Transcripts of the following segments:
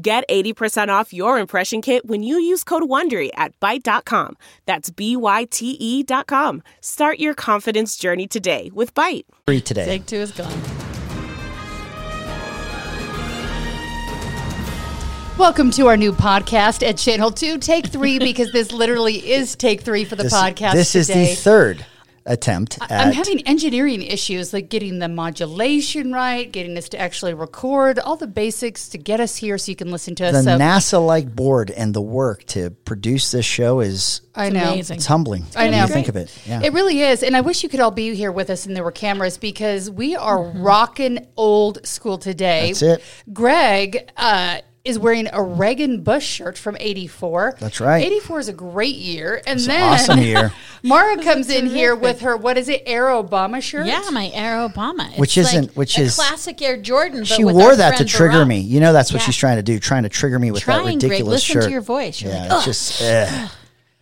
Get 80% off your impression kit when you use code WONDERY at Byte.com. That's B-Y-T-E dot com. Start your confidence journey today with Byte. Free today. Take two is gone. Welcome to our new podcast at Channel 2, Take 3, because this literally is Take 3 for the This, podcast this is the third attempt at I'm having engineering issues, like getting the modulation right, getting us to actually record, all the basics to get us here so you can listen to us. the so NASA-like board and the work to produce this show is I know. amazing. it's humbling. I know. you think of it. Yeah. It really is. And I wish you could all be here with us and there were cameras because we are Mm-hmm. rocking old school today. That's it. Greg uh, is wearing a Reagan Bush shirt from 84. That's right. 84 is a great year. And an then awesome year. Mara comes in here with her, what is it, Air Obama shirt? Yeah, my Air Obama. It's Which isn't- which a is- classic Air Jordan. But she with wore that to trigger Barack. me. You know that's what Yeah. she's trying to do, trying to trigger me with that Trying, Greg. ridiculous Listen shirt. to your voice. You're yeah, like, it's just ugh.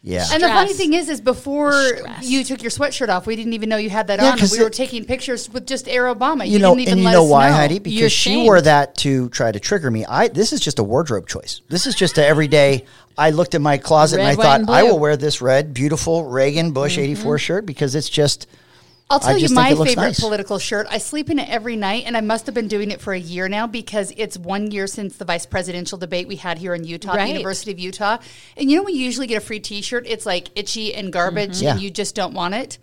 Yeah. And the funny thing is, is before Stress. you took your sweatshirt off, we didn't even know you had that Yeah, on. And 'cause we were taking pictures with just Air Obama. You, you know, didn't even and you let know us why, know. Heidi? Because You're she wore that to try to trigger me. I this is just a wardrobe choice. This is just a everyday. I looked at my closet Red, and I white, thought and I blue. will wear this red, beautiful Reagan Bush Mm-hmm. '84 shirt because it's just. I'll tell you my favorite nice. political shirt. I sleep in it every night, and I must have been doing it for a year now because it's one year since the vice presidential debate we had here in Utah, at the University of Utah. And you know, we usually get a free T-shirt, it's like itchy and garbage, Yeah. and you just don't want it.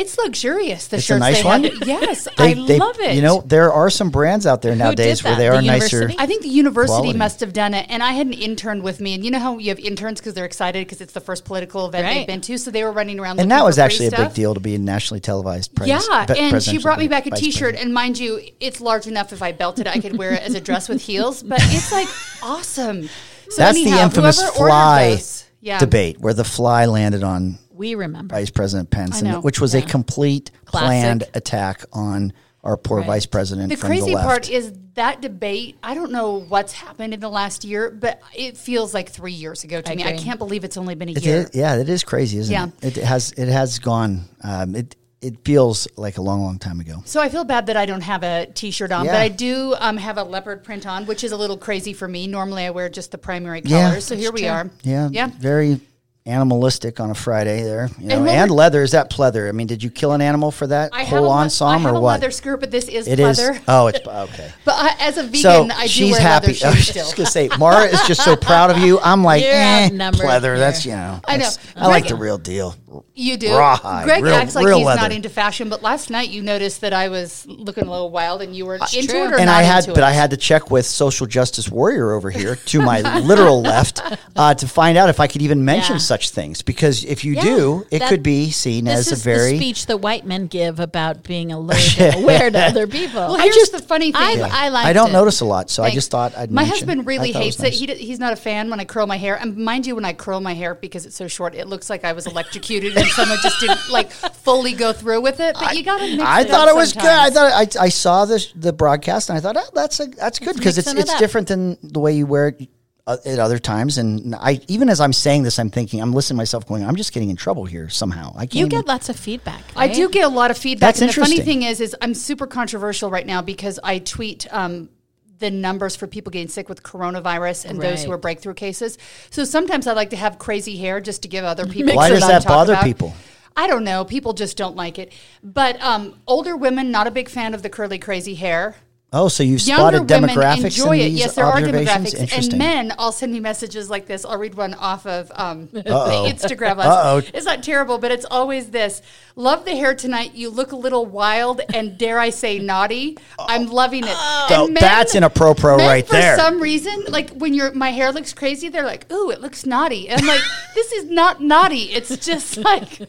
It's luxurious. The It's a shirts nice they one? have. Yes, They, I they- love it. You know, there are some brands out there nowadays where that? they The are nicer. I think the university Quality. must have done it. And I had an intern with me, and you know how you have interns because they're excited because it's the first political event they've been to, so they were running around. The. And that was for actually a big deal to be a nationally televised. Pres- Yeah, pe- and she brought me back a vice T-shirt, president. and mind you, it's large enough. If I belted it, I could wear it as a dress with heels. But it's like awesome. So That's the infamous fly those- yeah. debate where the fly landed on We remember. Vice President Pence, I know, and, which was a complete Classic. planned attack on our poor Right. Vice President The from crazy the left. part is that debate. I don't know what's happened in the last year, but it feels like three years ago to I me. I can't believe it's only been a It year. is- yeah, it is crazy, isn't Yeah. it? It has it has gone. Um, it it feels like a long, long time ago. So I feel bad that I don't have a T-shirt on, Yeah. but I do um, have a leopard print on, which is a little crazy for me. Normally, I wear just the primary Yeah, colors. so here we are. Yeah, yeah. very animalistic on a Friday there. You know, And and, leather is that pleather? I mean, did you kill an animal for that I have whole a, le- I ensemble have or a what? leather skirt, but this is It is. pleather. Oh, it's okay. But I, as a vegan, So I do she's wear happy. leather I was just still. gonna say, Mara is just so proud of you. I'm like, You're eh, pleather. here. That's you know. I know. I like the real deal. You do. Rawhide, Greg real- acts like real he's not into fashion, but last night you noticed that I was looking a little wild, and you were into true. it or and not I had, into but it. I had to check with social justice warrior over here to my literal left uh, to find out if I could even mention Yeah. such things. Because if you Yeah, do, it that- could be seen This as is a very. the speech that white men give about being alert and aware to other people. Well, I here's just- the funny thing. I, Yeah. I liked I don't it. notice a lot, so I just thought I'd. My mention. husband really hates it. nice. He, d- he's not a fan when I curl my hair. And mind you, when I curl my hair because it's so short, it looks like I was electrocuted and someone just didn't like fully go through with it. But you got to mix I it thought up it was good. I thought I, I saw the the broadcast and I thought oh, that's a, that's good because it's it's different than the way you wear it uh, at other times. And I even as I'm saying this, I'm thinking I'm listening to myself going, I'm just getting in trouble here somehow. I can't. You even- get lots of feedback. I do get a lot of feedback. That's and the funny interesting. thing is, is I'm super controversial right now because I tweet um, the numbers for people getting sick with coronavirus and those who are breakthrough cases. So sometimes I like to have crazy hair just to give other people. Why does that bother about. people? I don't know. People just don't like it. But um, older women, not a big fan of the curly, crazy hair. Oh, so you've Younger spotted women demographics enjoy in it. these Yes, there are observations? demographics. Interesting. And men all send me messages like this. I'll read one off of um, the Uh-oh. Instagram. Uh-oh. It's not terrible, but it's always this. Love the hair tonight. You look a little wild and dare I say naughty. I'm loving it. So And that's inappropriate men, right there. for there. some reason, like when your my hair looks crazy, they're like, "Ooh, it looks naughty." And I'm like, "This is not naughty. It's just like,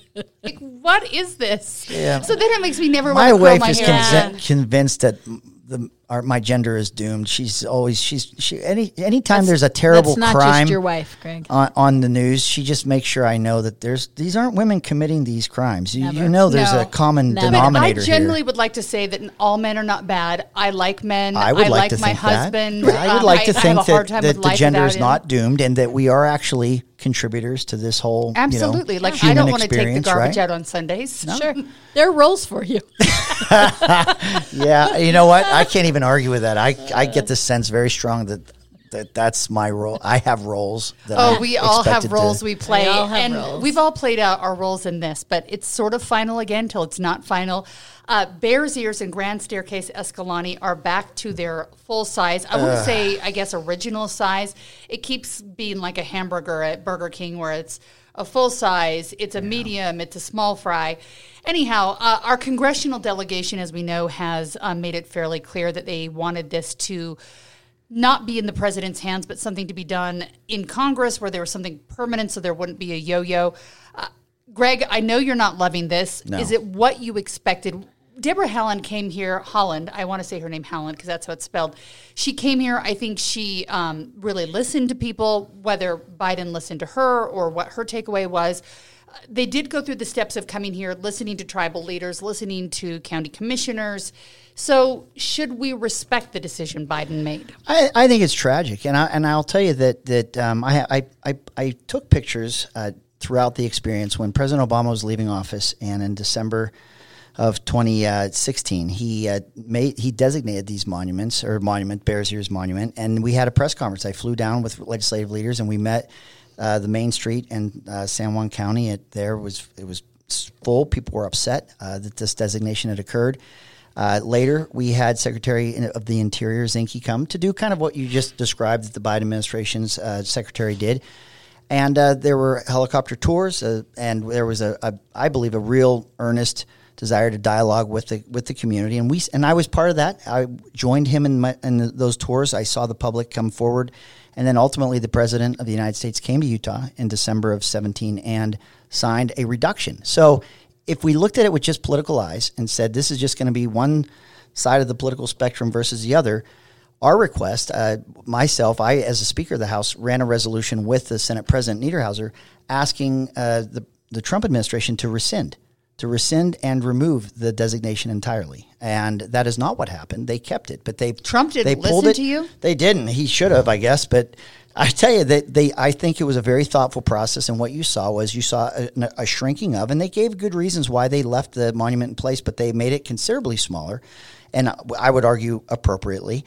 like what is this?" Yeah. So then it makes me never my want to curl wife my is hair. convi- convinced that the our, my gender is doomed. She's always she's she any anytime there's a terrible That's not crime just your wife, Greg. on, on the news, she just makes sure I know that there's these aren't women committing these crimes. You, you know, there's No. a common Never. But I denominator generally here. would like to say that all men are not bad. I like men. I would like, to my think husband. that. I would Um, like to I think have that, that the gender is not doomed and that we are actually contributors to this whole you know, Absolutely. like I don't want to take the garbage right? out on Sundays. Sure. There are roles for you. Yeah, you know what? I can't even argue with that. I I get the sense very strong that that that's my role. I have roles. That Oh, I'm we all have roles to, we play, We all have and roles. we've all played out our roles in this, but it's sort of final again till it's not final. Uh, Bears Ears and Grand Staircase Escalante are back to their full size. I wouldn't say, I guess, original size. It keeps being like a hamburger at Burger King, where it's a full size, it's a medium, it's a small fry. Anyhow, uh, our congressional delegation, as we know, has uh, made it fairly clear that they wanted this to not be in the president's hands, but something to be done in Congress where there was something permanent so there wouldn't be a yo yo. Uh, Greg, I know you're not loving this. No. Is it what you expected? Deborah Holland came here, Holland, I want to say her name Holland because that's how it's spelled. She came here, I think she um, really listened to people, whether Biden listened to her or what her takeaway was. They did go through the steps of coming here, listening to tribal leaders, listening to county commissioners. So, should we respect the decision Biden made? I, I think it's tragic, and I and I'll tell you that that um, I, I I I took pictures uh, throughout the experience when President Obama was leaving office, and in December of 2016, he uh, made he designated these monuments or monument Bears Ears Monument, and we had a press conference. I flew down with legislative leaders, and we met uh, the main street in uh, San Juan County. It there was it was full. People were upset uh, that this designation had occurred. Uh, later, we had Secretary of the Interior Zinke come to do kind of what you just described that the Biden administration's uh, secretary did. And uh, there were helicopter tours, uh, and there was a, a, I believe, a real earnest desire to dialogue with the with the community. And we and I was part of that. I joined him in, my, in those tours. I saw the public come forward, and then ultimately, the president of the United States came to Utah in December of 17 and signed a reduction. So if we looked at it with just political eyes and said this is just going to be one side of the political spectrum versus the other, our request, uh, myself, I as a Speaker of the House ran a resolution with the Senate President Niederhauser asking uh, the the Trump administration to rescind, to rescind and remove the designation entirely, and that is not what happened. They kept it, but they Trump didn't they pulled listen it- to you? They didn't. He should have, I guess, but. I tell you that they, I think it was a very thoughtful process, and what you saw was you saw a, a shrinking of, and they gave good reasons why they left the monument in place, but they made it considerably smaller, and I would argue appropriately.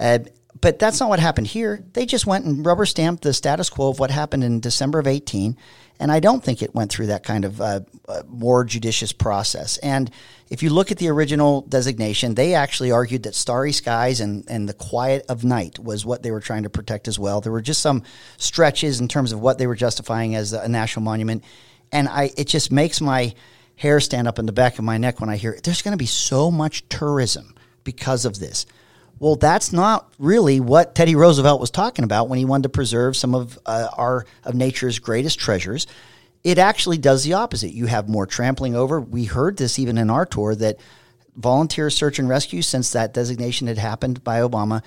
Uh, but that's not what happened here. They just went and rubber stamped the status quo of what happened in December of 18. And I don't think it went through that kind of uh, uh, more judicious process. And if you look at the original designation, they actually argued that starry skies and, and the quiet of night was what they were trying to protect as well. There were just some stretches in terms of what they were justifying as a national monument. And I, it just makes my hair stand up in the back of my neck when I hear there's going to be so much tourism because of this. Well, that's not really what Teddy Roosevelt was talking about when he wanted to preserve some of uh, our of nature's greatest treasures. It actually does the opposite. You have more trampling over. We heard this even in our tour that volunteer search and rescue, since that designation had happened by Obama,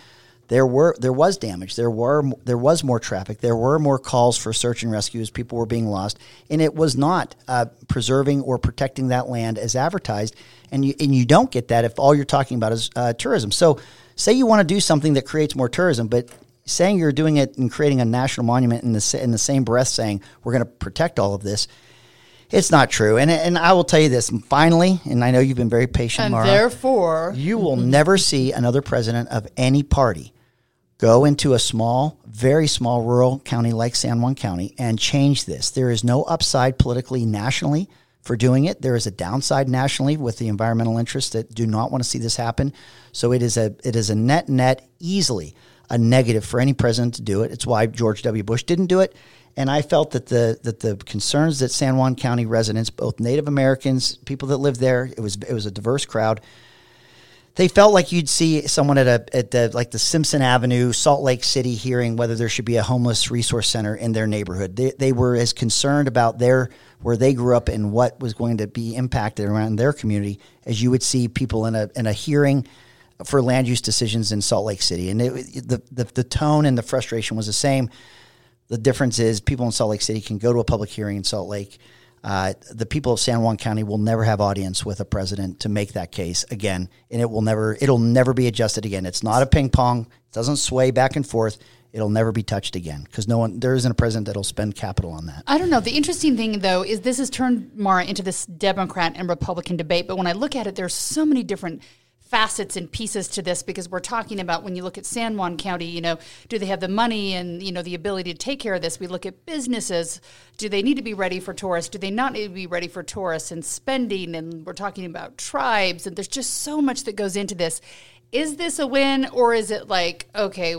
there were there was damage. There were there was more traffic. There were more calls for search and rescue as people were being lost, and it was not uh, preserving or protecting that land as advertised. And you and you don't get that if all you're talking about is uh, tourism. So, say you want to do something that creates more tourism, but saying you're doing it and creating a national monument in the in the same breath, saying we're going to protect all of this. It's not true, and and I will tell you this finally, and I know you've been very patient, And Mara. therefore, You will never see another president of any party go into a small, very small rural county like San Juan County and change this. There is no upside politically nationally for doing it. There is a downside nationally with the environmental interests that do not want to see this happen. So it is a it is a net net easily a negative for any president to do it. It's why George W. Bush didn't do it. And I felt that the that the concerns that San Juan County residents, both Native Americans, people that live there, it was it was a diverse crowd they felt like you'd see someone at a at the like the Simpson Avenue, Salt Lake City, hearing whether there should be a homeless resource center in their neighborhood. They, they were as concerned about their where they grew up and what was going to be impacted around their community as you would see people in a in a hearing for land use decisions in Salt Lake City, and it, the, the the tone and the frustration was the same. The difference is people in Salt Lake City can go to a public hearing in Salt Lake. Uh, the people of San Juan County will never have audience with a president to make that case again, and it will never it'll never be adjusted again. It's not a ping pong; it doesn't sway back and forth. It'll never be touched again because no one there isn't a president that'll spend capital on that. I don't know. The interesting thing, though, is this has turned Mara into this Democrat and Republican debate. But when I look at it, there's so many different facets and pieces to this because we're talking about when you look at San Juan County, you know, do they have the money and you know the ability to take care of this? We look at businesses. Do they need to be ready for tourists? Do they not need to be ready for tourists and spending? And we're talking about tribes, and there's just so much that goes into this. Is this a win, or is it like okay?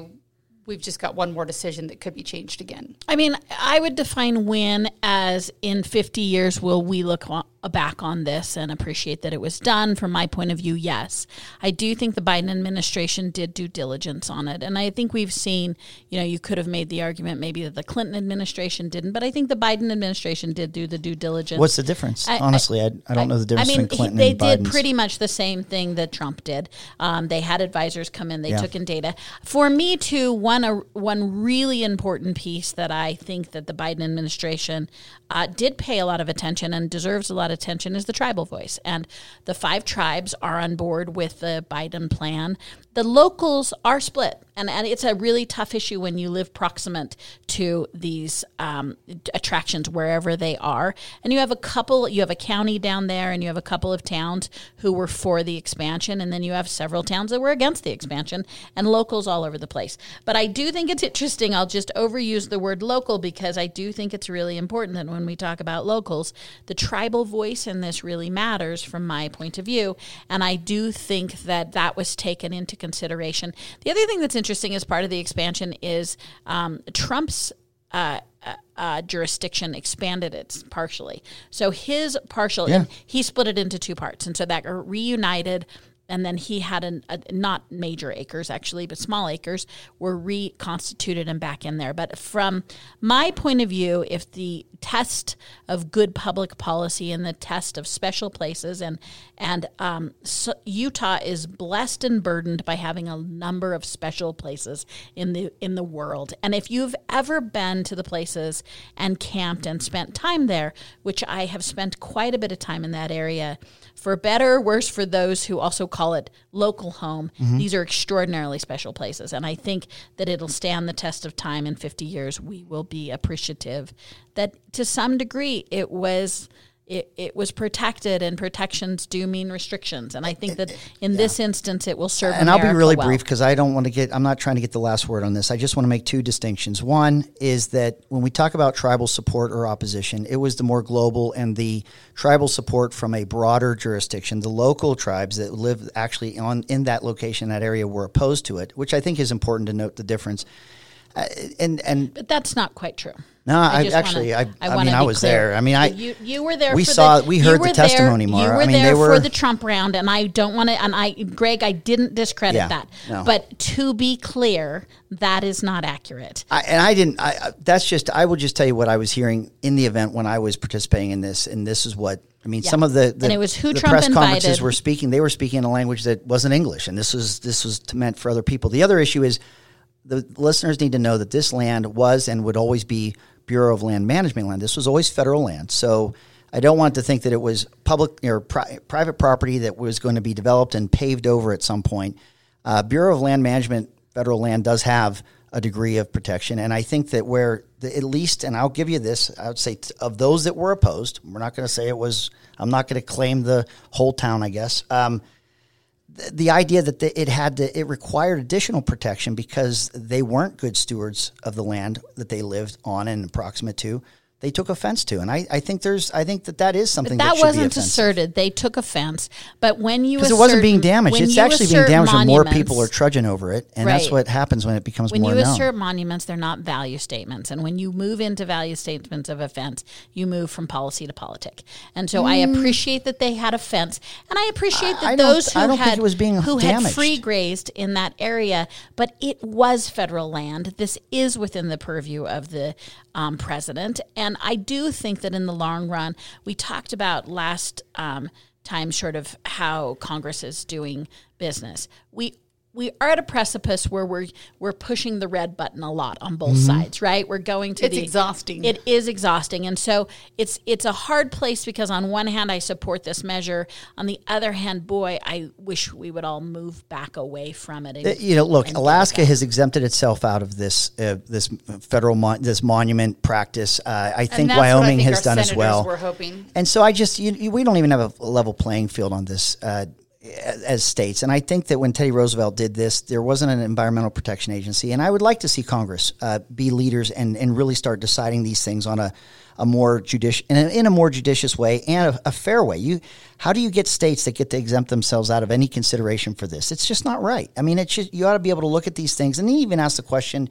We've just got one more decision that could be changed again. I mean, I would define win as in 50 years, will we look on, back on this and appreciate that it was done? From my point of view, yes. I do think the Biden administration did due diligence on it. And I think we've seen, you know, you could have made the argument maybe that the Clinton administration didn't, but I think the Biden administration did do the due diligence. What's the difference? I- Honestly, I, I, don't know the difference I mean, between Clinton they and did Biden's. pretty much the same thing that Trump did. Um, they had advisors come in, they Yeah. took in data. For me, too, one a, one really important piece that I think that the Biden administration uh, did pay a lot of attention and deserves a lot of attention is the tribal voice. And the five tribes are on board with the Biden plan. The locals are split, and, and it's a really tough issue when you live proximate to these um, attractions wherever they are. And you have a couple, you have a county down there, and you have a couple of towns who were for the expansion, and then you have several towns that were against the expansion, and locals all over the place. But I do think it's interesting. I'll just overuse the word local because I do think it's really important that when we talk about locals, the tribal voice in this really matters from my point of view. And I do think that that was taken into consideration. The other thing that's interesting as part of the expansion is um, Trump's. Uh, uh, uh, jurisdiction expanded it partially. So his partial, Yeah. he split it into two parts, and so that reunited. And then he had an, a, not major acres actually, but small acres were reconstituted and back in there. But from my point of view, if the test of good public policy and the test of special places and and um, so Utah is blessed and burdened by having a number of special places in the in the world. And if you've ever been to the places and camped and spent time there, which I have spent quite a bit of time in that area, for better or worse for those who also call it local home, mm-hmm. these are extraordinarily special places. And I think that it'll stand the test of time in 50 years. We will be appreciative that to some degree it was. It, it was protected, and protections do mean restrictions. And I think that eh, eh, in this instance, it will serve. and I'll be really well. brief because I don't want to get. I'm not trying to get the last word on this. I just want to make two distinctions. One is that when we talk about tribal support or opposition, it was the more global and the tribal support from a broader jurisdiction. The local tribes that live actually on in that location, that area, were opposed to it, which I think is important to note the difference. Uh, and and But that's not quite true. No, I, just actually, wanna- I, I, mean, I was clear. there. I mean, I you you were there. we for saw- the, we heard the were there- testimony, You were I mean, there they were- for the Trump round, and I don't want to. And I, Greg, I didn't discredit Yeah, that. no. But to be clear, that is not accurate. I, and I didn't. I, I- that's just. I will just tell you what I was hearing in the event when I was participating in this, and this is what I mean. Some of the, the And it was who the Trump press conferences were speaking. They were speaking in a language that wasn't English, and this was this was meant for other people. The other issue is the listeners need to know that this land was and would always be Bureau of Land Management land. This was always federal land, so. I don't want to think that it was public or pri- private property that was going to be developed and paved over at some point. Uh, Bureau of Land Management, federal land does have a degree of protection, and I think that where the, at least, and I'll give you this, I would say t- of those that were opposed, we're not going to say it was. I'm not going to claim the whole town, I guess. Um, the, idea that it had to, it required additional protection because they weren't good stewards of the land that they lived on and proximate to. They took offense to, and I, I think there's, I think that that is something But that should wasn't asserted. They took offense. But when you Because it wasn't being damaged. It's actually being damaged when more people are trudging over it, and that's what happens when it becomes when more When you known. assert monuments, they're not value statements. And when you move into value statements of offense, you move from policy to politic. And so I mm. appreciate that they had a fence, and I appreciate that I don't- those who I don't think had it was being who had free grazed in that area, but it was federal land. This is within the purview of the um, president, and I do think that in the long run, we talked about last. Um, times sort of how Congress is doing business. We we are at a precipice where we're we're pushing the red button a lot on both sides, right? We're going to It's the exhausting. It is exhausting, and so it's it's a hard place because on one hand I support this measure, on the other hand, boy, I wish we would all move back away from it. And, Uh, you know, look, Alaska has exempted itself out of this uh, this federal mon- this monument practice. Uh, I think that's what I Wyoming think has our done as senators well. were hoping. And so I just you, you- we don't even have a level playing field on this. Uh, as states, and I think that when Teddy Roosevelt did this, there wasn't an environmental protection agency, and I would like to see Congress uh, be leaders and, and really start deciding these things on a, a more judicious in a, in a more judicious way and a, a fair way. You, how do you get states that get to exempt themselves out of any consideration for this? It's just not right. I mean, it's just, you ought to be able to look at these things and even ask the question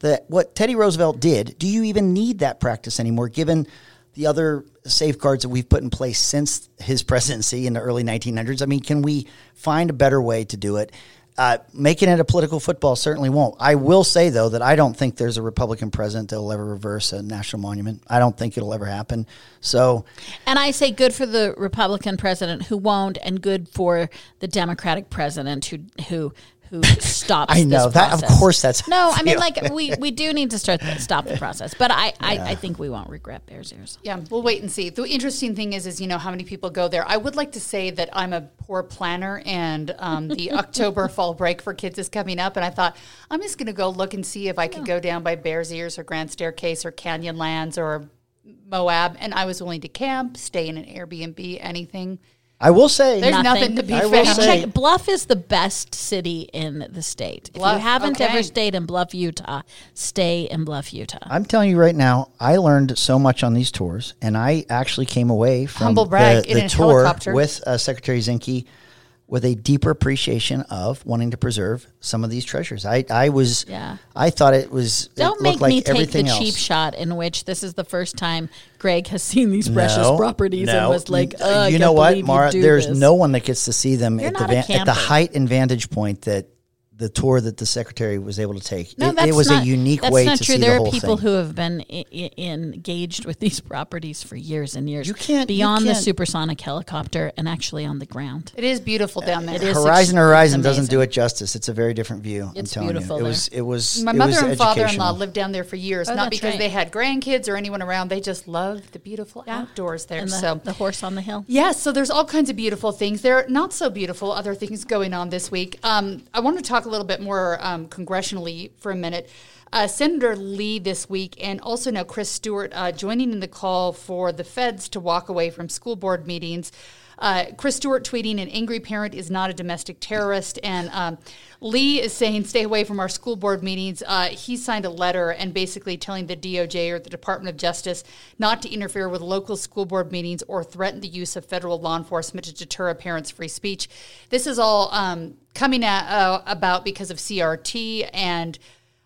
that what Teddy Roosevelt did. Do you even need that practice anymore, given the other safeguards that we've put in place since his presidency in the early 1900s. I mean, can we find a better way to do it? Uh, making it a political football certainly won't. I will say though that I don't think there's a Republican president that will ever reverse a national monument. I don't think it'll ever happen. So And I say good for the Republican president who won't, and good for the Democratic president who who who stops. I know this that- of course that's no. I mean, like we we do need to start stop the process, but I I, I think we won't regret Bears ears. Yeah, we'll wait and see. The interesting thing is, is you know how many people go there. I would like to say that I'm a poor planner, and um, the October fall break for kids is coming up, and I thought I'm just going to go look and see if I could go down by Bears Ears or Grand Staircase or Canyonlands or Moab, and I was willing to camp, stay in an Airbnb, anything. I will say There's nothing, to be I will found. say- Check, Bluff is the best city in the state. if you haven't okay. ever stayed in Bluff, Utah, stay in Bluff, Utah. I'm telling you right now, I learned so much on these tours, and I actually came away from Humble brag, the, the a tour helicopter. with uh, Secretary Zinke with a deeper appreciation of wanting to preserve some of these treasures. I, I was, Yeah. I thought it was. Don't looked make like me take the everything cheap shot in which this is the first time Greg has seen these precious No, properties and was like, you know what, Mara? There's this." no one that gets to see them You're at the, van- at the height and vantage point that the tour that the secretary was able to take. No, it, that's it was not, a unique that's way not to true. see there the are whole people thing. who have been I- I- engaged with these properties for years and years. You can't- beyond the can't- supersonic helicopter and actually on the ground. It is beautiful down there. It is Horizon ex- Horizon it's doesn't do it justice. It's a very different view. It's I'm telling beautiful you, it there. was. It was. My it mother was and father-in-law lived down there for years, Oh, not because right. they had grandkids or anyone around. They just loved the beautiful outdoors there. And the, so the horse on the hill. Yes, so there's all kinds of beautiful things. There are not so beautiful other things going on this week. Um, I want to talk a little bit more um, congressionally for a minute. Uh, Senator Lee this week, and also now Chris Stewart, uh, joining in the call for the feds to walk away from school board meetings. Uh, Chris Stewart tweeting, an angry parent is not a domestic terrorist. And um, Lee is saying, stay away from our school board meetings. Uh, he signed a letter and basically telling the DOJ or the Department of Justice not to interfere with local school board meetings or threaten the use of federal law enforcement to deter a parent's free speech. This is all um, coming at, uh, about because of CRT and.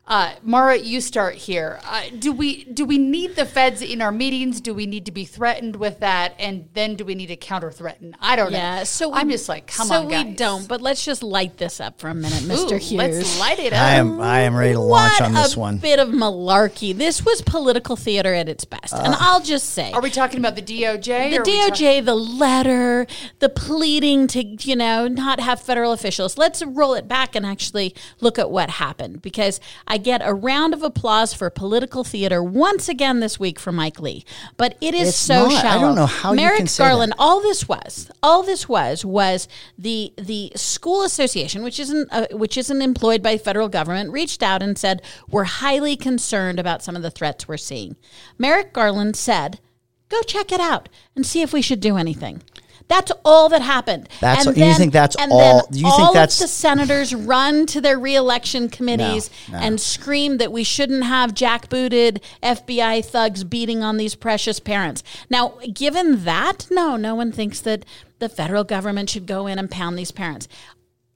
Uh, Mara, you start here. Uh, do we do we need the feds in our meetings? Do we need to be threatened with that? And then do we need to counter threaten? I don't know. Yeah, so I'm we- just like, come so on, guys. we don't. But let's just light this up for a minute, Mr. Ooh, Hughes. Let's light it up. I am. I am ready to launch what on this one. What a one. bit of malarkey. This was political theater at its best, and I'll just say, Are we talking about the DOJ? the or are we talk- DOJ, the letter, the pleading to, you know, not have federal officials. Let's roll it back and actually look at what happened because I get a round of applause for political theater once again this week from Mike Lee. But it is It's so not. I don't know how you Merrick Garland, all this was, all this was, was the the school association, which isn't uh, which isn't employed by federal government, reached out and said we're highly concerned about some of the threats we're seeing. Merrick Garland said, "Go check it out and see if we should do anything." That's all that happened. That's- and you think that's and all- Then you think all that's- of the senators run to their reelection committees no. and scream that we shouldn't have jackbooted FBI thugs beating on these precious parents. Now, given that, no, no one thinks that the federal government should go in and pound these parents.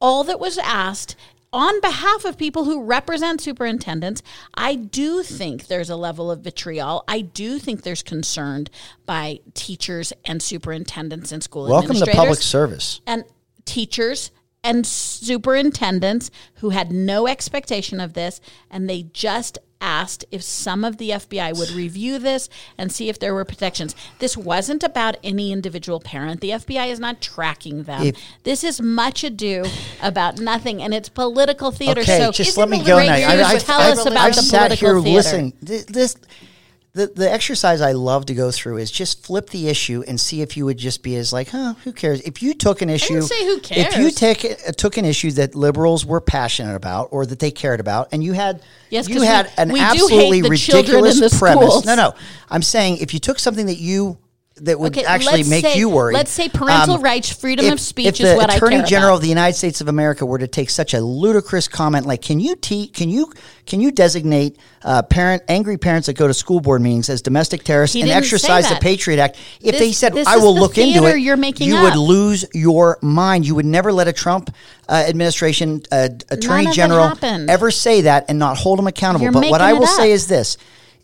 All that was asked on behalf of people who represent superintendents, I do think there's a level of vitriol. I do think there's concern by teachers and superintendents and school Welcome to public service. and teachers and superintendents who had no expectation of this, and they just asked if some of the FBI would review this and see if there were protections. This wasn't about any individual parent. The FBI is not tracking them. If- this is much ado about nothing, and it's political theater. Okay, so just let me go now. I, I, tell I, us about I've the sat political here theater. listening. Th- This, the, the exercise I love to go through is just flip the issue and see if you would just be as like, huh, who cares? If you took an issue, say who cares. If you take uh, took an issue that liberals were passionate about or that they cared about, and you had Yes, you had we- an we absolutely the children in ridiculous premise. No, no, I'm saying if you took something that you that would Okay, actually make say- you worried. let's say parental um, rights, freedom if, of speech is what I care Attorney General about. of the United States of America were to take such a ludicrous comment like, "Can you te- can you can you designate uh, parent angry parents that go to school board meetings as domestic terrorists and exercise the. Patriot Act?" If This- they said, "I will the look into it," you're making you up. would lose your mind. You would never let a Trump uh, administration uh, Attorney General ever say that and not hold them accountable. You're but what I will up. say is this: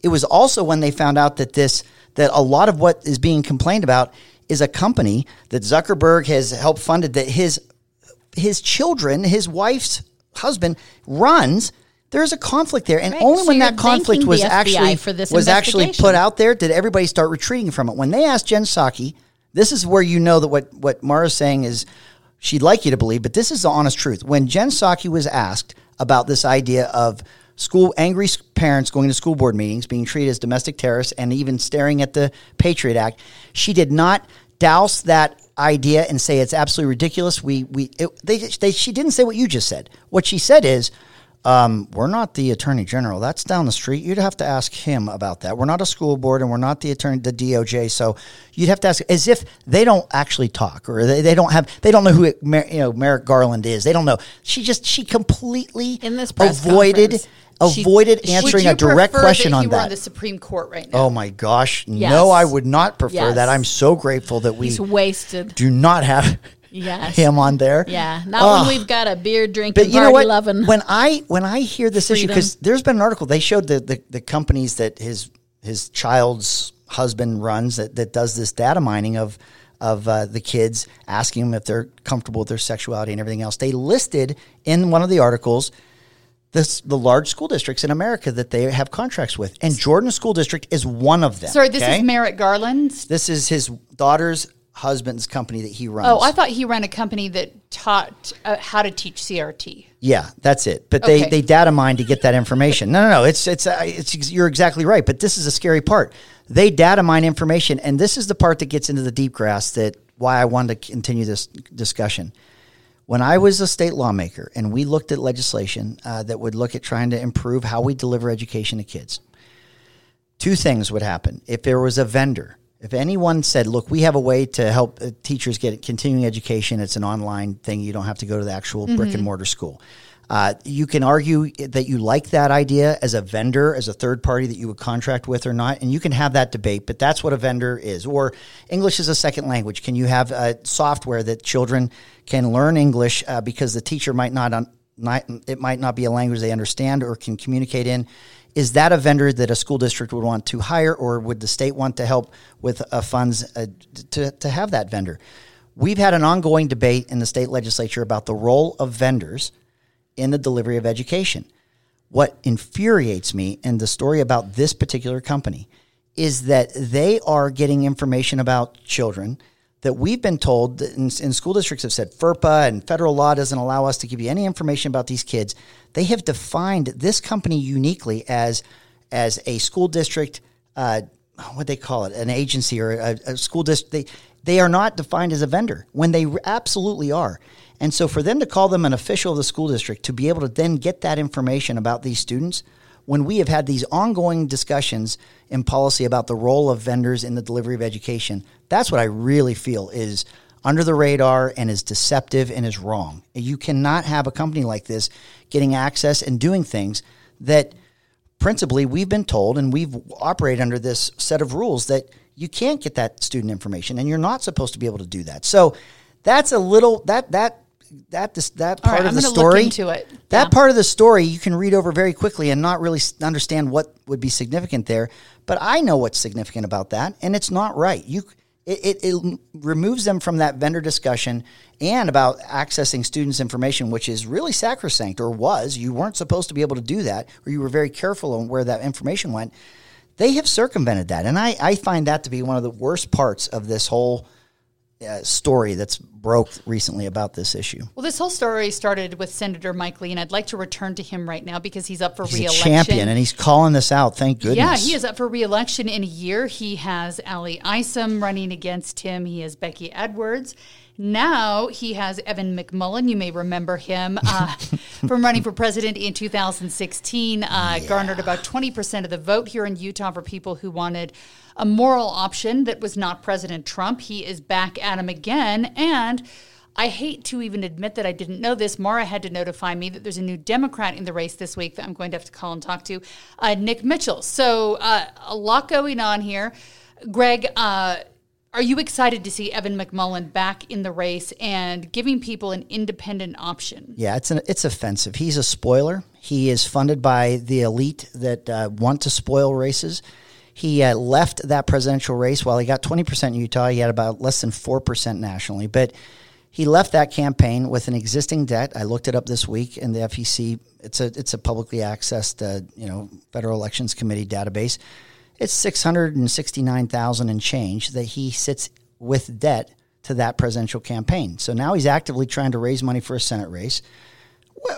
it was also when they found out that this that a lot of what is being complained about is a company that Zuckerberg has helped funded that his his children, his wife's husband runs. There's a conflict there, and Right, only so when that conflict was actually was actually put out there, did everybody start retreating from it? When they asked Jen Psaki, this is where you know that what what Mara's saying is she'd like you to believe, but this is the honest truth. When Jen Psaki was asked about this idea of school angry parents going to school board meetings, being treated as domestic terrorists, and even staring at the Patriot Act, she did not douse that idea and say it's absolutely ridiculous. We we it, they, they she didn't say what you just said. What she said is. Um, we're not the attorney general. That's down the street. You'd have to ask him about that. We're not a school board, and we're not the attorney, the DOJ. So you'd have to ask, as if they don't actually talk, or they, they don't have, they don't know who it, you know Merrick Garland is. They don't know. She just she completely In this avoided conference, avoided she- answering a direct question that on that. on the Supreme Court right now. oh my gosh, Yes. no! I would not prefer Yes. that. I'm so grateful that we He's wasted. do not have Yes. him on there. Yeah, not Ugh. when we've got a beer drinking, But you know what? loving. When I when I hear this issue, because there's been an article they showed the, the the companies that his his child's husband runs that that does this data mining of of uh, the kids, asking them if they're comfortable with their sexuality and everything else. They listed in one of the articles this the large school districts in America that they have contracts with, and Jordan School District is one of them. Sorry, this okay? is Merrick Garland's. This is his daughter's husband's company that he runs. Oh, I thought he ran a company that taught uh, how to teach CRT. Yeah, that's it. But they, they data mine to get that information. No, no, no. It's it's uh, it's you're exactly right. But this is a scary part. They data mine information, and this is the part that gets into the deep grass. That why I wanted to continue this discussion. When I was a state lawmaker, and we looked at legislation uh, that would look at trying to improve how we deliver education to kids, two things would happen. If there was a vendor, if anyone said, "Look, we have a way to help uh, teachers get continuing education. It's an online thing. You don't have to go to the actual brick and mortar school." Uh, you can argue that you like that idea as a vendor, as a third party that you would contract with or not, and you can have that debate. But that's what a vendor is. Or English is a second language. Can you have uh, software that children can learn English uh, because the teacher might not, un- not it might not be a language they understand or can communicate in? Is that a vendor that a school district would want to hire, or would the state want to help with uh, funds uh, to, to have that vendor? We've had an ongoing debate in the state legislature about the role of vendors in the delivery of education. What infuriates me in the story about this particular company is that they are getting information about children that we've been told in, in school districts have said FERPA and federal law doesn't allow us to give you any information about these kids. They have defined this company uniquely as as a school district. Uh, what they call it, an agency or a, a school district. They they are not defined as a vendor when they absolutely are. And so for them to call them an official of the school district to be able to then get that information about these students, when we have had these ongoing discussions in policy about the role of vendors in the delivery of education, that's what I really feel is under the radar and is deceptive and is wrong. You cannot have a company like this getting access and doing things that principally we've been told and we've operated under this set of rules that you can't get that student information and you're not supposed to be able to do that. So that's a little that that that this, that part right, of I'm the story into it. that Yeah. part of the story you can read over very quickly and not really understand what would be significant there but i know what's significant about that and it's not right you It, it, it removes them from that vendor discussion and about accessing students' information, which is really sacrosanct or was. You weren't supposed to be able to do that, or you were very careful on where that information went. They have circumvented that. And I, I find that to be one of the worst parts of this whole uh, story that's broke recently about this issue. Well, this whole story started with Senator Mike Lee, and I'd like to return to him right now because he's up for He's reelection. a champion, and he's calling this out. Thank goodness. Yeah, he is up for reelection in a year. He has Ally Isom running against him. He has Becky Edwards. Now he has Evan McMullin. You may remember him uh, from running for president in 2016. Uh, Garnered about 20% of the vote here in Utah for people who wanted a moral option that was not President Trump. He is back at him again. And I hate to even admit that I didn't know this. Mara had to notify me that there's a new Democrat in the race this week that I'm going to have to call and talk to, uh, Nick Mitchell. So uh, a lot going on here. Greg, uh, are you excited to see Evan McMullin back in the race and giving people an independent option? Yeah, it's an, it's offensive. He's a spoiler. He is funded by the elite that uh, want to spoil races. He uh, left that presidential race while he got 20% in Utah. He had about less than 4% nationally. But he left that campaign with an existing debt. I looked it up this week in the FEC. It's a, it's a publicly accessed uh, you know, Federal Elections Committee database. It's 669,000 and change that he sits with debt to that presidential campaign. So now he's actively trying to raise money for a Senate race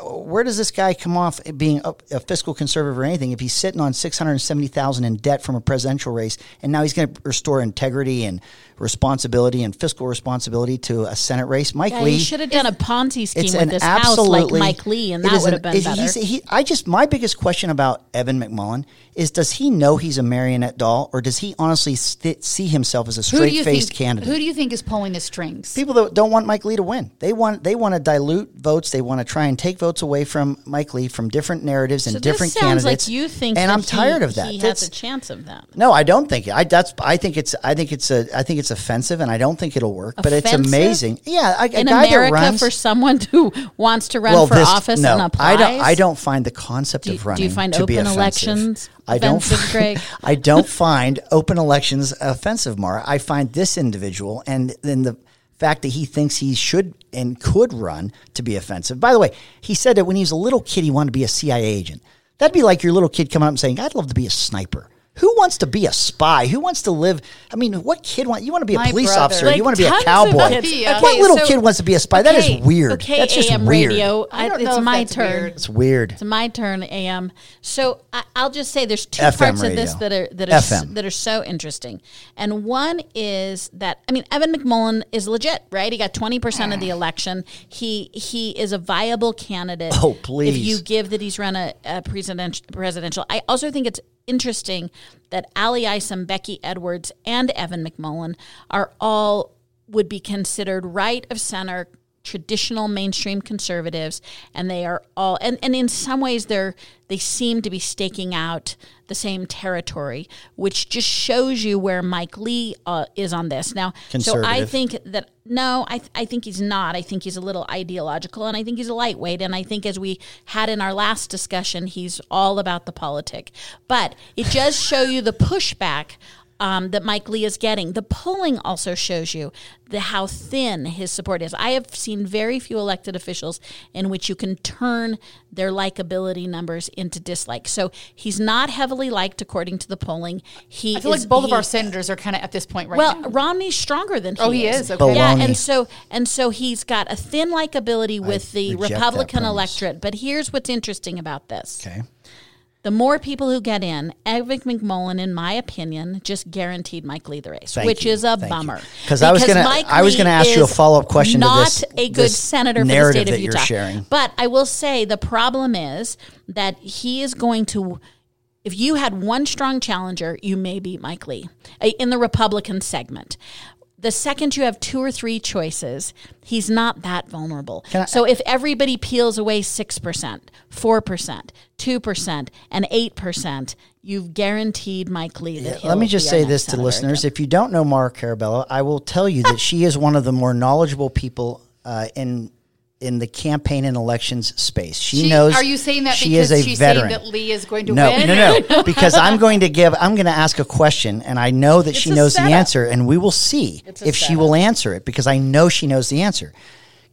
where does this guy come off being a, fiscal conservative or anything if he's sitting on 670,000 in debt from a presidential race and now he's going to restore integrity and responsibility and fiscal responsibility to a Senate race? Mike yeah, Lee he should have done a Ponzi scheme with this house like Mike Lee and that would have been better. He, I just my biggest question about Evan McMullin is does he know he's a marionette doll or does he honestly st- see himself as a straight-faced candidate? Who do you think is pulling the strings? People that don't want Mike Lee to win. They want they want to dilute votes. They want to try and take votes away from Mike Lee from different narratives and so different sounds candidates. Like you think, and I'm tired of that. He that's, has a chance of that. No, I don't think. I that's. I think it's. I think it's a. I think it's offensive, and I don't think it'll work. Offensive? But it's amazing. Yeah, a, in a guy America that runs, for someone who wants to run well, for this, office no, and applies. I don't. I don't find the concept Do, of running do you find to open elections I don't. offensive, Greg? I don't find open elections offensive, Mara. I find this individual and then the fact that he thinks he should and could run to be offensive. By the way, he said that when he was a little kid, he wanted to be a CIA agent. That'd be like your little kid coming up and saying, "I'd love to be a sniper." Who wants to be a spy? Who wants to live? I mean, what kid want? You want to be a My police brother. officer? Like you want to be a cowboy? kids. Yeah. what little so- kid wants to be a spy? that Okay, is weird. Okay, that's just AM weird. radio. I don't it's know my turn. weird. It's weird. It's my turn, AM. So I, I'll just say there's two FM parts of this that are that are s- FM. that are so interesting, and one is that I mean Evan McMullin is legit, right? He got twenty percent of the election. He he is a viable candidate. Oh, please! If you give that he's run a, a presidential presidential, I also think it's interesting that Ally Isom, Becky Edwards, and Evan McMullin are all would be considered right of center traditional mainstream conservatives and they are all and, and in some ways they're they seem to be staking out the same territory which just shows you where mike lee uh, is on this. Now so i think that no I, th- I think he's not. I think he's a little ideological and i think he's a lightweight and i think as we had in our last discussion he's all about the politic. But it does show you the pushback um, that Mike Lee is getting. The polling also shows you the how thin his support is. I have seen very few elected officials in which you can turn their likability numbers into dislike. So he's not heavily liked according to the polling. He I feel is, like both of our senators are kind of at this point right well, now. Well, Romney's stronger than he Oh, he is. is? Okay. Yeah, and so and so he's got a thin likability with the Republican electorate. But here's what's interesting about this Okay. The more people who get in, Evan McMullin, in my opinion, just guaranteed Mike Lee the race, Thank which you. is a Thank bummer. 'Cause I was gonna- I was gonna ask you a follow-up question to not this- a good senator for the state of Utah. But I will say the problem is that he is going to. If you had one strong challenger, you may beat Mike Lee uh, in the Republican segment. The second you have two or three choices, he's not that vulnerable. I- so if everybody peels away 6%, 4%, 2%, and 8%, you've guaranteed Mike Lee that Let me just be say this to listeners: if you don't know Mara Carabello, I will tell you that she is one of the more knowledgeable people uh, in in the campaign and elections space. She, She- knows. are you saying that she because is a she's veteran. saying that Lee is going to no, win? No, no, because I'm going to give. I'm going to ask a question, and I know that she a knows the answer, and we will see It's if she will answer it because I know she knows the answer.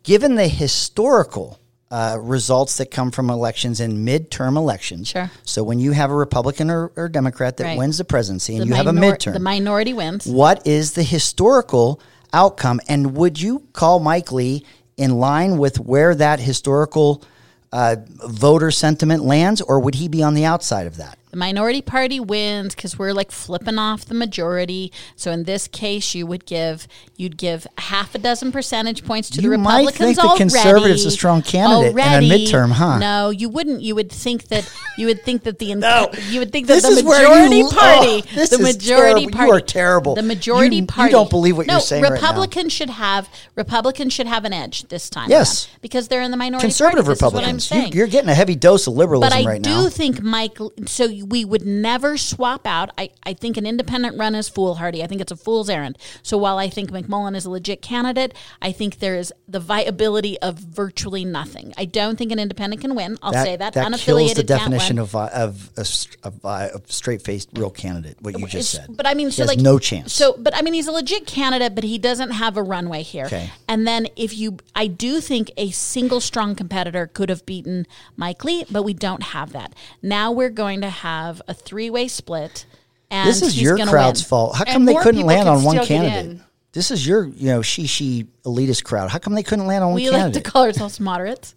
Given the historical uh, results that come from elections and midterm elections, Sure. So when you have a Republican or, or Democrat that Right. wins the presidency, and The you have a midterm, The minority wins. what is the historical outcome? And would you call Mike Lee in line with where that historical uh, voter sentiment lands, or would he be on the outside of that? The minority party wins because we're like flipping off the majority. So in this case, you would give you'd give half a dozen percentage points to You the might Republicans. think the already, conservatives a strong candidate in a midterm, huh? No, you wouldn't. You would think that you would think that the No. you would think that This the is where majority you- party, oh, the majority terrible. party, You are terrible. The majority You- you party. don't believe what no, you're saying right now. Republicans should have Republicans should have an edge this time. Yes. around because they're in the minority. Conservative party. This is what I'm Republicans. saying. You, are getting a heavy dose of liberalism But I right do think Mike. So we would never swap out. I, I think an independent run is foolhardy. I think it's a fool's errand. So while I think McMullin is a legit candidate, I think there is the viability of virtually nothing. I don't think an independent can win. I'll say that. that Unaffiliated kills the definition of of a, of of straight faced real candidate. What you just It's- said, But I mean, He so like no chance. So, but I mean, he's a legit candidate, but he doesn't have a runway here. Okay. And then if you, I do think a single strong competitor could have beaten Mike Lee, but we don't have that. Now we're going to have a three way split. And this is your crowd's win. fault. How And come they couldn't land on one candidate? This is your, you know, she she elitist crowd. How come they couldn't land on one We like to call ourselves moderates,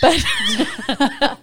but,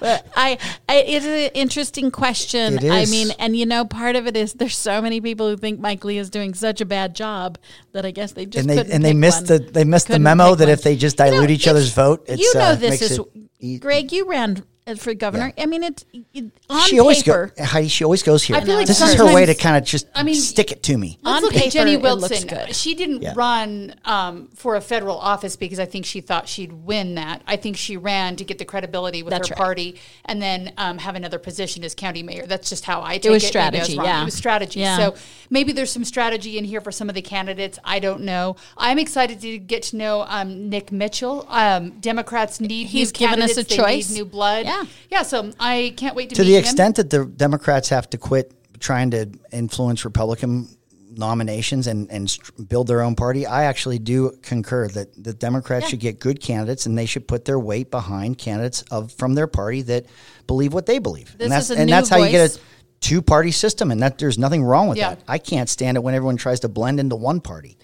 but I, I, it's an interesting question. I mean, and you know, part of it is there's so many people who think Mike Lee is doing such a bad job that I guess they just and they and they missed one. the they missed the Couldn't memo that one. if they just You know, dilute each other's vote, it's, you know uh, this is it Greg. You ran for governor. I mean, it's it, on she always paper. go, Heidi, she always goes here. I feel like this is her way to kind of just I mean, stick it to me. Let's On look paper, at Jenny it looks Wilson. good. She didn't Yeah. run um, for a federal office because I think she thought she'd win that. I think she ran to get the credibility with That's her right. party and then um, have another position as county mayor. That's just how I take it. was Maybe I strategy, yeah. It was strategy. Yeah. So maybe there's some strategy in here for some of the candidates. I don't know. I'm excited to get to know um, Nick Mitchell. Um, Democrats need He's new given us a candidates. They choice. need new blood. Yeah. Yeah. yeah. So I can't wait to to meet the him. extent that the Democrats have to quit trying to influence Republican nominations and, and st- build their own party, I actually do concur that the Democrats should get good candidates and they should put their weight behind candidates of from their party that believe what they believe. This and that's, is a and new that's how you get a two party system, and that there's nothing wrong with Yeah. that. I can't stand it when everyone tries to blend into one party.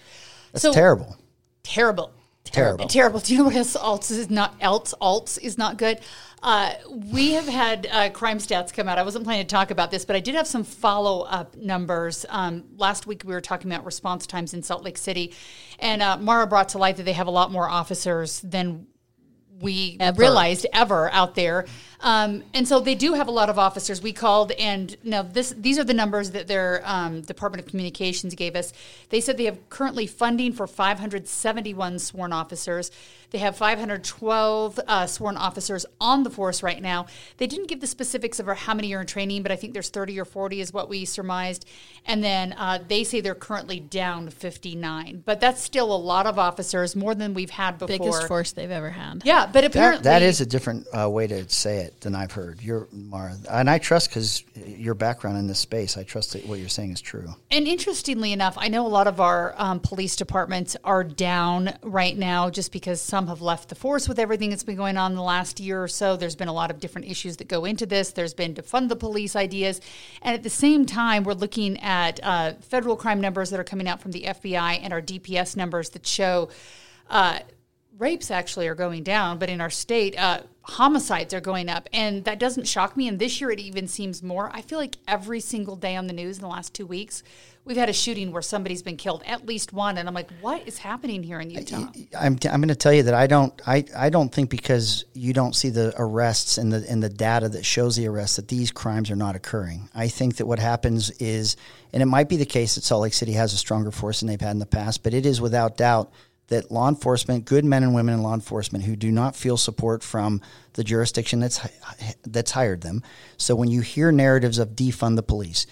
That's So- terrible. terrible. Terrible. Terrible. Do you know what else, else is not else alts is not good? Uh, we have had uh, crime stats come out. I wasn't planning to talk about this, but I did have some follow up numbers. Um, last week we were talking about response times in Salt Lake City, and uh, Mara brought to light that they have a lot more officers than we Ever. realized ever out there. Um, and so they do have a lot of officers. We called, and now this these are the numbers that their um, Department of Communications gave us. They said they have currently funding for 571 sworn officers. They have 512 uh, sworn officers on the force right now. They didn't give the specifics of how many are in training, but I think there's 30 or 40 is what we surmised. And then uh, they say they're currently down 59, but that's still a lot of officers, more than we've had before. biggest force they've ever had. Yeah, but apparently That, that is a different uh, way to say it than I've heard. You're Mara, and I trust because your background in this space. I trust that what you're saying is true. And interestingly enough, I know a lot of our um, police departments are down right now just because some have left the force with everything that's been going on in the last year or so. There's been a lot of different issues that go into this. There's been defund the police ideas. And at the same time, we're looking at uh, federal crime numbers that are coming out from the FBI and our DPS numbers that show. Uh, rapes actually are going down, but in our state, uh, homicides are going up. And that doesn't shock me. And this year, it even seems more. I feel like every single day on the news in the last two weeks, we've had a shooting where somebody's been killed, at least one. And I'm like, what is happening here in Utah? I'm, t- I'm going to tell you that I don't I, I don't think because you don't see the arrests and the and the data that shows the arrests that these crimes are not occurring. I think that what happens is, and it might be the case that Salt Lake City has a stronger force than they've had in the past, but it is without doubt that law enforcement, good men and women in law enforcement who do not feel support from the jurisdiction that's that's hired them. So when you hear narratives of defund the police,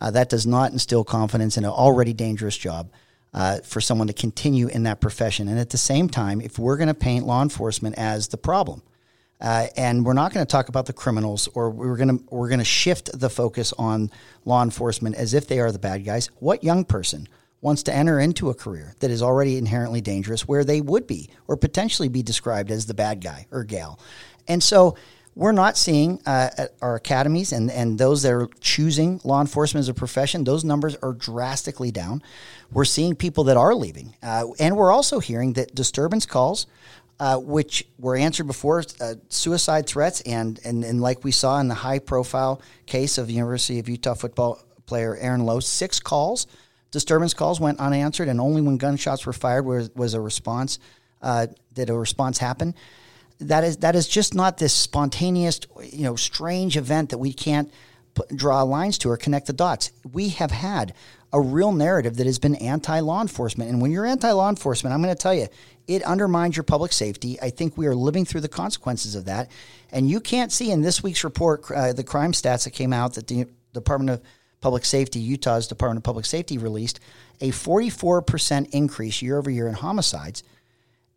uh, that does not instill confidence in an already dangerous job. uh, for someone to continue in that profession. And at the same time, if we're going to paint law enforcement as the problem, uh, and we're not going to talk about the criminals, or we're going to we're going to shift the focus on law enforcement as if they are the bad guys. What young person wants to enter into a career that is already inherently dangerous, where they would be or potentially be described as the bad guy or gal? And so we're not seeing uh, our academies and, and those that are choosing law enforcement as a profession, those numbers are drastically down. We're seeing people that are leaving. Uh, and we're also hearing that disturbance calls, uh, which were answered before, uh, suicide threats, and, and, and like we saw in the high profile case of University of Utah football player Aaron Lowe, six calls, disturbance calls went unanswered, and only when gunshots were fired was, was a response, uh, did a response happen that is that is just not this spontaneous, you know, strange event that we can't put, draw lines to or connect the dots. We have had a real narrative that has been anti law enforcement, and when you're anti law enforcement, I'm going to tell you, it undermines your public safety. I think we are living through the consequences of that, and you can't see in this week's report uh, the crime stats that came out that the Department of Public Safety, Utah's Department of Public Safety, released a 44% increase year over year in homicides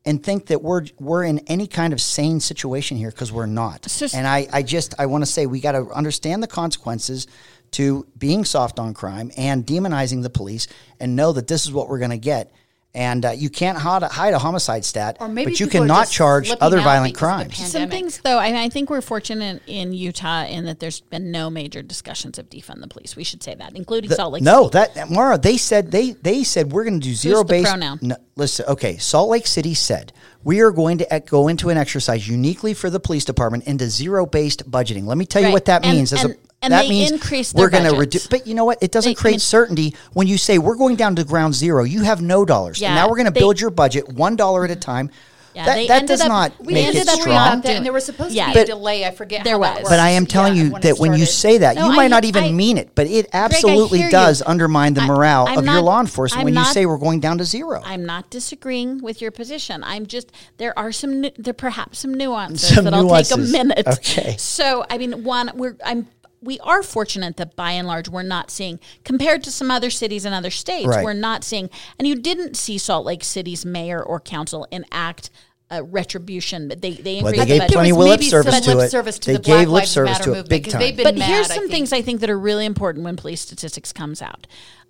and think that we're we're in any kind of sane situation here because we're not. Just, and I, I just I want to say we got to understand the consequences to being soft on crime and demonizing the police and know that this is what we're going to get and uh, you can't hide a, hide a homicide stat, but you cannot charge other violent crimes. Some things, though, I, I, think we're fortunate in Utah in that there's been no major discussions of defund the police. We should say that, including the, Salt Lake. No, City. that Mara, they said they they said we're going to do zero based pronoun. No, listen, okay, Salt Lake City said we are going to go into an exercise uniquely for the police department into zero based budgeting. Let me tell right. you what that means. And, as and, a and that they means increase we're going to reduce. But you know what? It doesn't they, create I mean, certainty when you say we're going down to ground zero. You have no dollars. Yeah, and now we're going to build your budget one dollar at a time. Yeah, that, that does up, not we make ended it up strong. That, and there was supposed yeah. to be but, a delay. I forget. There was, but I am telling yeah, you when that when you say that, no, you might I, not even I, mean it, but it Greg, absolutely does you. undermine the morale I, of not, your law enforcement I'm when not, you say we're going down to zero. I'm not disagreeing with your position. I'm just there are some there perhaps some nuances some that nuances. I'll take a minute. Okay. So I mean, one we're I'm we are fortunate that by and large we're not seeing compared to some other cities and other states right. we're not seeing and you didn't see Salt Lake City's mayor or council enact uh, retribution, but they they well, they gave the plenty of lip service to it. Service to they the gave Black lip Lives service Matter to it movement, big 'cause time. but mad, here's some think. things I think that are really important when police statistics comes out.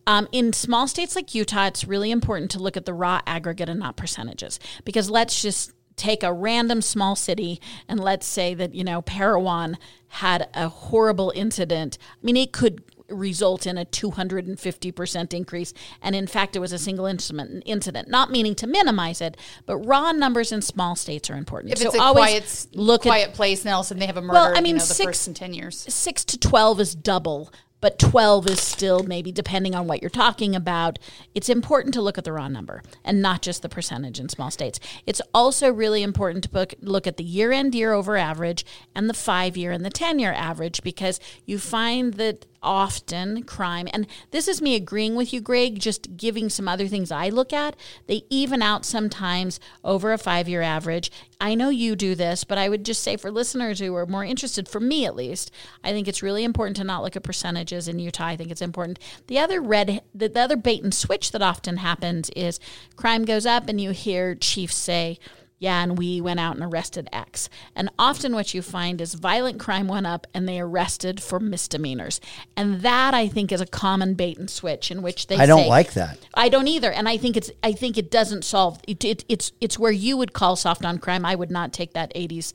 Um, in small states like Utah, it's really important to look at the raw aggregate and not percentages because let's just take a random small city and let's say that you know Parowan had a horrible incident. I mean, it could result in a 250% increase and in fact it was a single incident incident not meaning to minimize it but raw numbers in small states are important If so it's a always quiet, look quiet at place, Nelson, they have a murder. Well, I mean, you know, the six- first in ten years. 6 to 12 is double but 12 is still maybe depending on what you're talking about it's important to look at the raw number and not just the percentage in small states. It's also really important to book, look at the year end year over average and the five year and the 10 year average because you find that often crime. And this is me agreeing with you greg just giving some other things i look at. They even out sometimes over a five year average. I know you do this but i would just say for listeners who are more interested for me at least i think it's really important to not look at percentages in utah. I think it's important. The other red the, the other bait and switch that often happens is crime goes up and you hear chiefs say yeah, and we went out and arrested X. And often what you find is violent crime went up and they arrested for misdemeanors. And that I think is a common bait and switch in which they I don't say- like that. I don't either. And I think it's I think it doesn't solve it, it, it's it's where you would call soft on crime. I would not take that 80s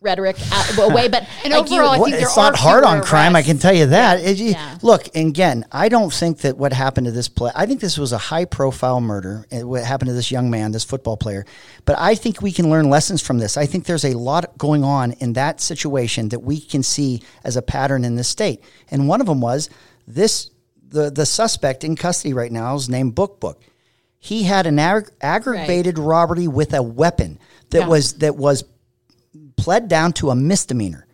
rhetoric out, away, but And like you- overall, I Well, think there it's not are hard on fewer crime. I can tell you that. It- you- Yeah. Look, again, I don't think that what happened to this play. I think this was a high-profile murder. eh, What happened to this young man, this football player. But I think we can learn lessons from this. I think there's a lot going on in that situation that we can see as a pattern in this state. And one of them was this: the the suspect in custody right now is named Buk Buk. He had an ag- aggravated robbery with a weapon that Yeah. was that was pled down to a misdemeanor.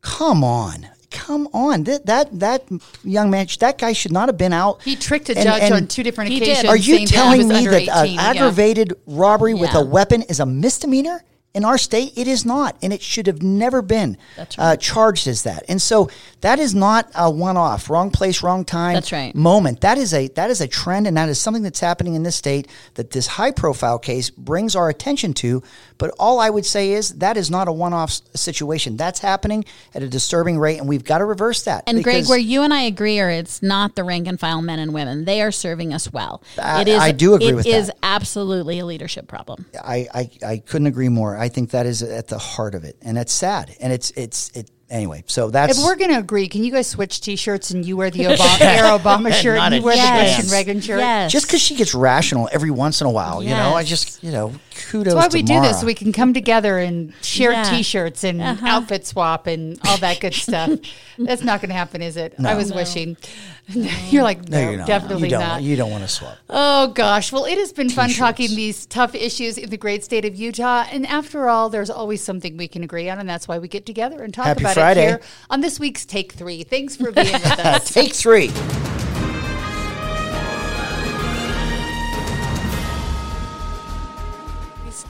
Come on. Come on. That that that young man, that guy should not have been out. He tricked a And- judge and on two different He did. occasions. Are you saying that he telling me that 18, an yeah. aggravated robbery with a weapon is a misdemeanor? In our state, it is not, and it should have never been That's uh, charged as that. And so That is not a one-off, wrong place, wrong time. That's right. Moment. That is a that is a trend, and that is something that's happening in this state that this high-profile case brings our attention to. But all I would say is that is not a one-off situation. That's happening at a disturbing rate, and we've got to reverse that. And Greg, where you and I agree, are it's not the rank and file men and women. They are serving us well. I- it is. I do agree it with is that. absolutely a leadership problem. I, I, I couldn't agree more. I think that is at the heart of it, and it's sad. And it's it's it anyway. So that's If we're going to agree, can you guys switch T-shirts and you wear the Obama, Air Obama shirt and you wear chance. the Bush Reagan shirt? Yes. just because she gets rational every once in a while. You know, I just you know kudos. That's why to we do this. So we can come together and share Yeah. T-shirts and Uh-huh. outfit swap and all that good stuff. That's not going to happen, is it? I was wishing. You're like, no, no, you're not. definitely you don't, not. You don't want to swap. Oh gosh. Well, it has been fun T-shirts. talking these tough issues in the great state of Utah. And after all, there's always something we can agree on, and that's why we get together and talk Happy about Friday. it here on this week's Take Three. Thanks for being with us. Take three.